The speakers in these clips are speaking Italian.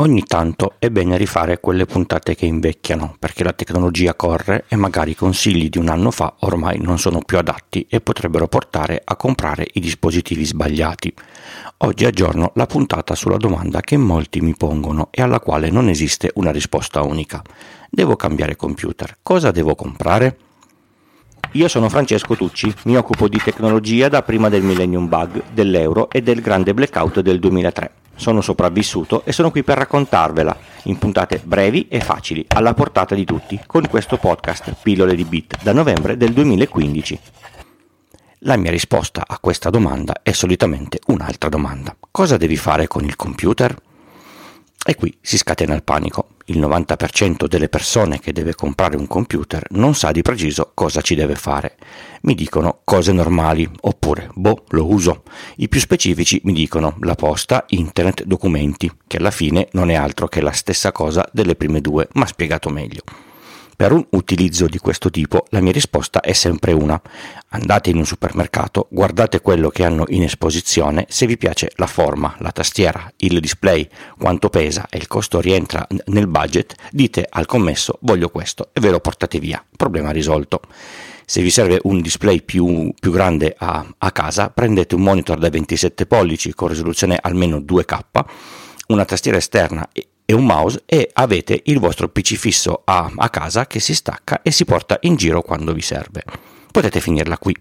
Ogni tanto è bene rifare quelle puntate che invecchiano, perché la tecnologia corre e magari i consigli di un anno fa ormai non sono più adatti e potrebbero portare a comprare i dispositivi sbagliati. Oggi aggiorno la puntata sulla domanda che molti mi pongono e alla quale non esiste una risposta unica. Devo cambiare computer, cosa devo comprare? Io sono Francesco Tucci, mi occupo di tecnologia da prima del Millennium Bug, dell'euro e del grande blackout del 2003 sono sopravvissuto e sono qui per raccontarvela in puntate brevi e facili, alla portata di tutti, con questo podcast Pillole di Bit da novembre del 2015. La mia risposta a questa domanda è solitamente un'altra domanda. Cosa devi fare con il computer? E qui si scatena il panico. Il 90% delle persone che deve comprare un computer non sa di preciso cosa ci deve fare. Mi dicono cose normali, oppure, boh, lo uso. I più specifici mi dicono la posta, internet, documenti, che alla fine non è altro che la stessa cosa delle prime due, ma spiegato meglio. Per un utilizzo di questo tipo la mia risposta è sempre una. Andate in un supermercato, guardate quello che hanno in esposizione, se vi piace la forma, la tastiera, il display, quanto pesa e il costo rientra nel budget, dite al commesso voglio questo e ve lo portate via. Problema risolto. Se vi serve un display più, più grande a, a casa, prendete un monitor da 27 pollici con risoluzione almeno 2K, una tastiera esterna e un mouse e avete il vostro PC fisso a, a casa che si stacca e si porta in giro quando vi serve. Potete finirla qui,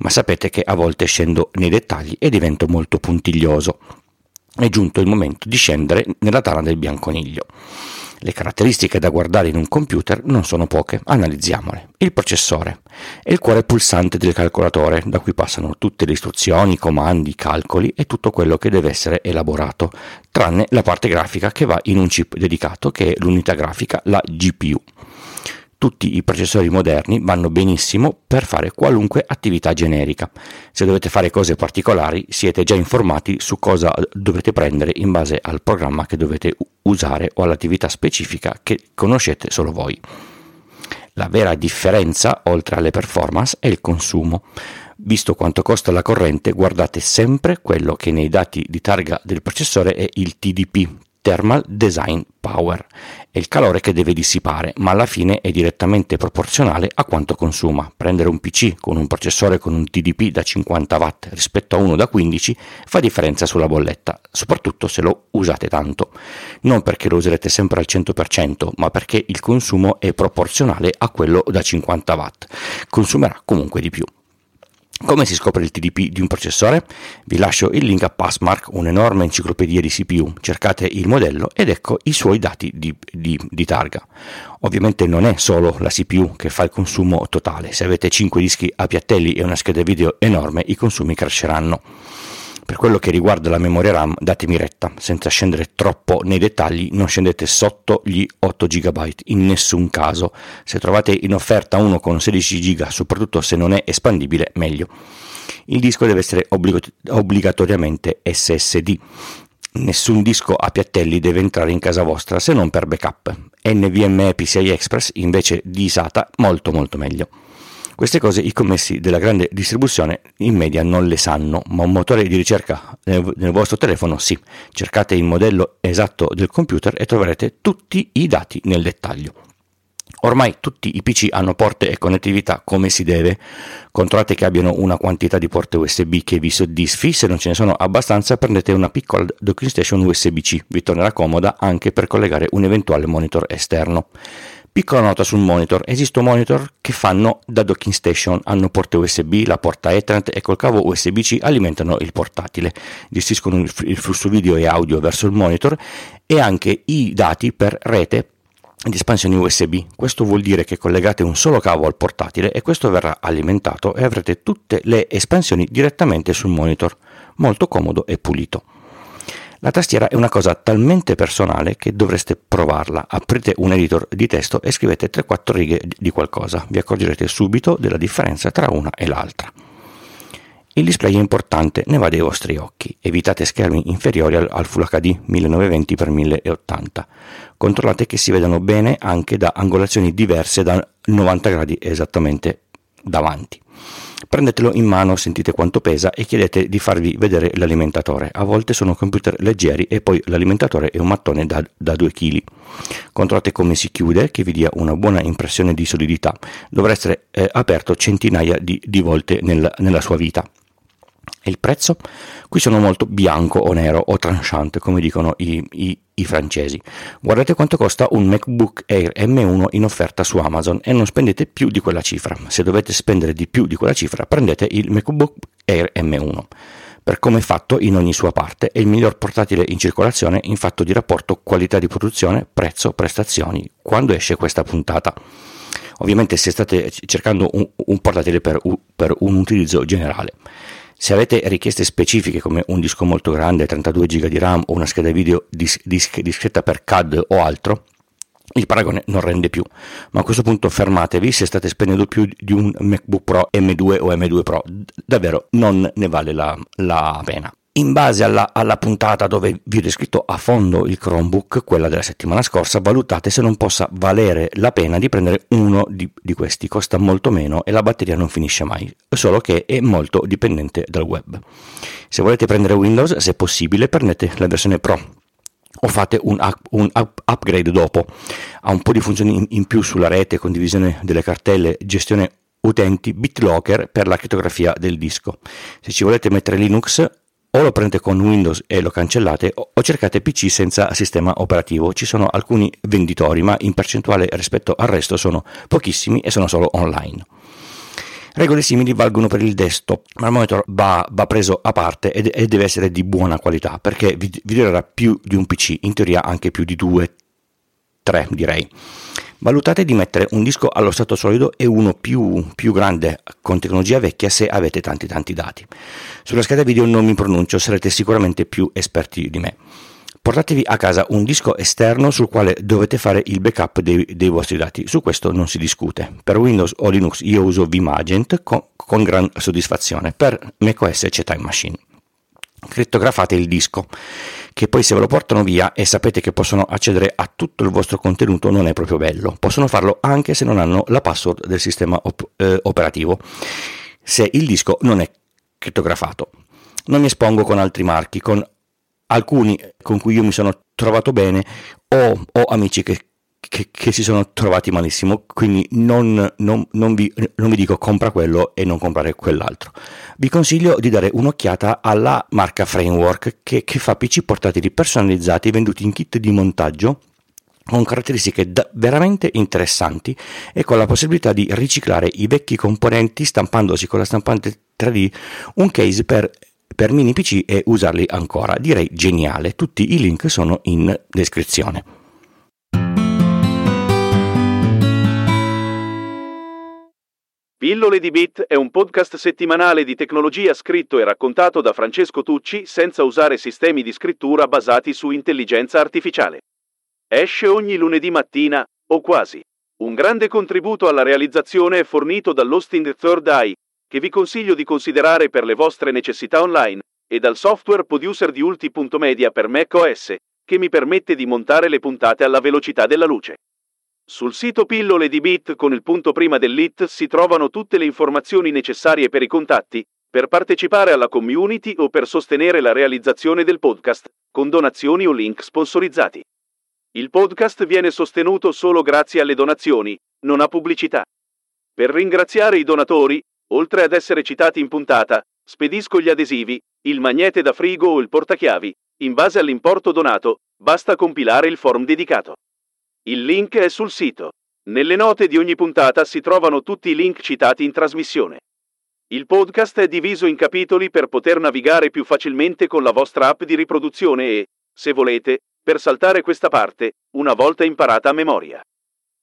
ma sapete che a volte scendo nei dettagli e divento molto puntiglioso. È giunto il momento di scendere nella tana del bianconiglio. Le caratteristiche da guardare in un computer non sono poche, analizziamole. Il processore è il cuore pulsante del calcolatore, da cui passano tutte le istruzioni, comandi, calcoli e tutto quello che deve essere elaborato, tranne la parte grafica che va in un chip dedicato che è l'unità grafica, la GPU tutti i processori moderni vanno benissimo per fare qualunque attività generica. Se dovete fare cose particolari siete già informati su cosa dovete prendere in base al programma che dovete usare o all'attività specifica che conoscete solo voi. La vera differenza, oltre alle performance, è il consumo. Visto quanto costa la corrente, guardate sempre quello che nei dati di targa del processore è il TDP, Thermal Design Power. È il calore che deve dissipare, ma alla fine è direttamente proporzionale a quanto consuma. Prendere un PC con un processore con un TDP da 50 watt rispetto a uno da 15 fa differenza sulla bolletta, soprattutto se lo usate tanto. Non perché lo userete sempre al 100%, ma perché il consumo è proporzionale a quello da 50 watt. Consumerà comunque di più. Come si scopre il TDP di un processore? Vi lascio il link a Passmark, un'enorme enciclopedia di CPU. Cercate il modello ed ecco i suoi dati di, di, di, targa. Ovviamente non è solo la CPU che fa il consumo totale. Se avete 5 dischi a piattelli e una scheda video enorme, i consumi cresceranno. Per quello che riguarda la memoria RAM, datemi retta, senza scendere troppo nei dettagli, non scendete sotto gli 8 GB in nessun caso. Se trovate in offerta uno con 16 GB, soprattutto se non è espandibile, meglio. Il disco deve essere obbligo- obbligatoriamente SSD. Nessun disco a piattelli deve entrare in casa vostra se non per backup. NVMe PCI Express invece di SATA molto molto meglio. Queste cose i commessi della grande distribuzione in media non le sanno, ma un motore di ricerca nel, vostro telefono sì. Cercate il modello esatto del computer e troverete tutti i dati nel dettaglio. Ormai tutti i PC hanno porte e connettività come si deve. Controllate che abbiano una quantità di porte USB che vi soddisfi. Se non ce ne sono abbastanza, prendete una piccola docking station USB-C. Vi tornerà comoda anche per collegare un eventuale monitor esterno. Piccola nota sul monitor, esistono monitor che fanno da docking station, hanno porte USB, la porta Ethernet e col cavo USB-C alimentano il portatile, gestiscono il flusso video e audio verso il monitor e anche i dati per rete di espansione USB. Questo vuol dire che collegate un solo cavo al portatile e questo verrà alimentato e avrete tutte le espansioni direttamente sul monitor, molto comodo e pulito. La tastiera è una cosa talmente personale che dovreste provarla. Aprite un editor di testo e scrivete 3-4 righe di qualcosa. Vi accorgerete subito della differenza tra una e l'altra. Il display è importante, ne va dei vostri occhi. Evitate schermi inferiori al, al Full HD 1920x1080. Controllate che si vedano bene anche da angolazioni diverse da 90 gradi esattamente davanti. Prendetelo in mano, sentite quanto pesa e chiedete di farvi vedere l'alimentatore. A volte sono computer leggeri e poi l'alimentatore è un mattone da, da 2 kg. Controllate come si chiude, che vi dia una buona impressione di solidità. Dovrà essere eh, aperto centinaia di, di volte nel, nella sua vita. E il prezzo? Qui sono molto bianco o nero o tranchant, come dicono i, i, i, francesi. Guardate quanto costa un MacBook Air M1 in offerta su Amazon e non spendete più di quella cifra. Se dovete spendere di più di quella cifra, prendete il MacBook Air M1. Per come è fatto in ogni sua parte, è il miglior portatile in circolazione in fatto di rapporto qualità di produzione, prezzo, prestazioni, quando esce questa puntata. Ovviamente se state cercando un, un portatile per, per un utilizzo generale. Se avete richieste specifiche come un disco molto grande, 32 GB di RAM o una scheda video dis- dis- discreta per CAD o altro, il paragone non rende più, ma a questo punto fermatevi se state spendendo più di un MacBook Pro M2 o M2 Pro, davvero non ne vale la, la pena in base alla, alla, puntata dove vi ho descritto a fondo il Chromebook, quella della settimana scorsa, valutate se non possa valere la pena di prendere uno di, di, questi. Costa molto meno e la batteria non finisce mai, solo che è molto dipendente dal web. Se volete prendere Windows, se possibile, prendete la versione Pro o fate un, un up, upgrade dopo. Ha un po' di funzioni in, in più sulla rete, condivisione delle cartelle, gestione utenti, BitLocker per la crittografia del disco. Se ci volete mettere Linux, o lo prendete con Windows e lo cancellate o cercate PC senza sistema operativo. Ci sono alcuni venditori, ma in percentuale rispetto al resto sono pochissimi e sono solo online. Regole simili valgono per il desktop, ma il monitor va, va preso a parte ed, e deve essere di buona qualità perché vi, vi durerà più di un PC, in teoria anche più di due, tre direi. Valutate di mettere un disco allo stato solido e uno più, più grande con tecnologia vecchia se avete tanti tanti dati. Sulla scheda video non mi pronuncio, sarete sicuramente più esperti di me. Portatevi a casa un disco esterno sul quale dovete fare il backup dei, dei vostri dati, su questo non si discute. Per Windows o Linux io uso Vimagent con, con gran soddisfazione, per macOS c'è Time Machine crittografate il disco, che poi se ve lo portano via e sapete che possono accedere a tutto il vostro contenuto non è proprio bello. Possono farlo anche se non hanno la password del sistema op- eh, operativo, se il disco non è crittografato. Non mi espongo con altri marchi, con alcuni con cui io mi sono trovato bene o ho amici che che, che, si sono trovati malissimo, quindi non, non, non, vi, non, vi, dico compra quello e non comprare quell'altro. Vi consiglio di dare un'occhiata alla marca Framework che, che fa PC portatili personalizzati venduti in kit di montaggio con caratteristiche veramente interessanti e con la possibilità di riciclare i vecchi componenti stampandosi con la stampante 3D un case per, per mini PC e usarli ancora. Direi geniale, tutti i link sono in descrizione. Pillole di Bit è un podcast settimanale di tecnologia scritto e raccontato da Francesco Tucci senza usare sistemi di scrittura basati su intelligenza artificiale. Esce ogni lunedì mattina, o quasi. Un grande contributo alla realizzazione è fornito dall'hosting Third Eye, che vi consiglio di considerare per le vostre necessità online, e dal software producer di Ulti.media per macOS, che mi permette di montare le puntate alla velocità della luce. Sul sito Pillole di Bit con il punto prima dell'IT si trovano tutte le informazioni necessarie per i contatti, per partecipare alla community o per sostenere la realizzazione del podcast, con donazioni o link sponsorizzati. Il podcast viene sostenuto solo grazie alle donazioni, non a pubblicità. Per ringraziare i donatori, oltre ad essere citati in puntata, spedisco gli adesivi, il magnete da frigo o il portachiavi. In base all'importo donato, basta compilare il form dedicato. Il link è sul sito. Nelle note di ogni puntata si trovano tutti i link citati in trasmissione. Il podcast è diviso in capitoli per poter navigare più facilmente con la vostra app di riproduzione e, se volete, per saltare questa parte, una volta imparata a memoria.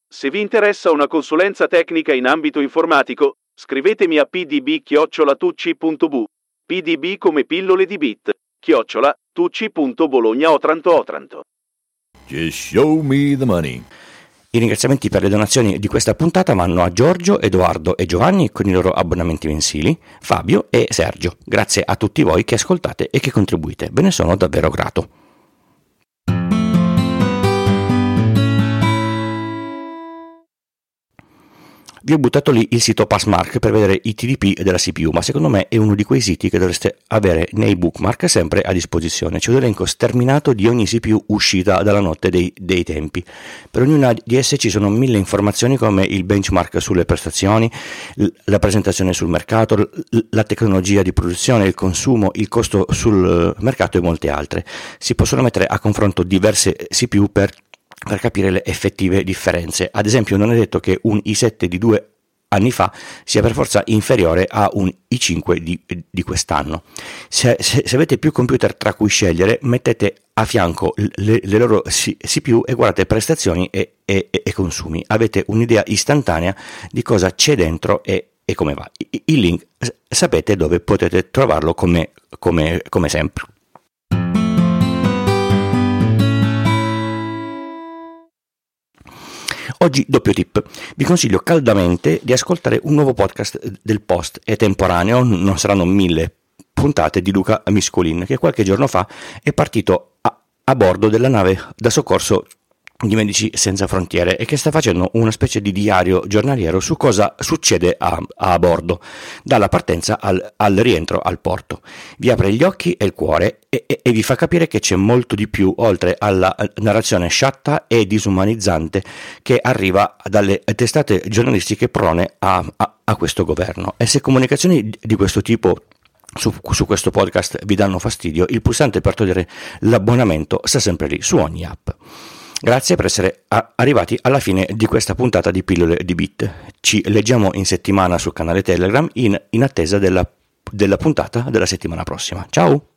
Se vi interessa una consulenza tecnica in ambito informatico, scrivetemi a pdb-tucci.bu, pdb come pillole di bit, chiocciola, tucci.bologna Otranto Otranto. Just show me the money. I ringraziamenti per le donazioni di questa puntata vanno a Giorgio, Edoardo e Giovanni con i loro abbonamenti mensili, Fabio e Sergio. Grazie a tutti voi che ascoltate e che contribuite, ve ne sono davvero grato. Vi ho buttato lì il sito Passmark per vedere i TDP della CPU, ma secondo me è uno di quei siti che dovreste avere nei bookmark sempre a disposizione. C'è un elenco sterminato di ogni CPU uscita dalla notte dei, dei tempi. Per ognuna di esse ci sono mille informazioni come il benchmark sulle prestazioni, la presentazione sul mercato, la tecnologia di produzione, il consumo, il costo sul mercato e molte altre. Si possono mettere a confronto diverse CPU per per capire le effettive differenze. Ad esempio, non è detto che un i7 di due anni fa sia per forza inferiore a un i5 di, di quest'anno. Se, se, se, avete più computer tra cui scegliere, mettete a fianco le, le loro CPU e guardate prestazioni e, e, e, consumi. Avete un'idea istantanea di cosa c'è dentro e, e come va. Il link sapete dove potete trovarlo come, come, come sempre. Oggi doppio tip. Vi consiglio caldamente di ascoltare un nuovo podcast del Post, è temporaneo, non saranno mille puntate di Luca Miscolin, che qualche giorno fa è partito a, a bordo della nave da soccorso di Medici Senza Frontiere e che sta facendo una specie di diario giornaliero su cosa succede a, a bordo, dalla partenza al, al, rientro al porto. Vi apre gli occhi e il cuore e, e, e, vi fa capire che c'è molto di più oltre alla narrazione sciatta e disumanizzante che arriva dalle testate giornalistiche prone a, a, a questo governo. E se comunicazioni di questo tipo su, su, questo podcast vi danno fastidio, il pulsante per togliere l'abbonamento sta sempre lì su ogni app. Grazie per essere arrivati alla fine di questa puntata di Pillole di Bit. Ci leggiamo in settimana sul canale Telegram in, in attesa della, della puntata della settimana prossima. Ciao!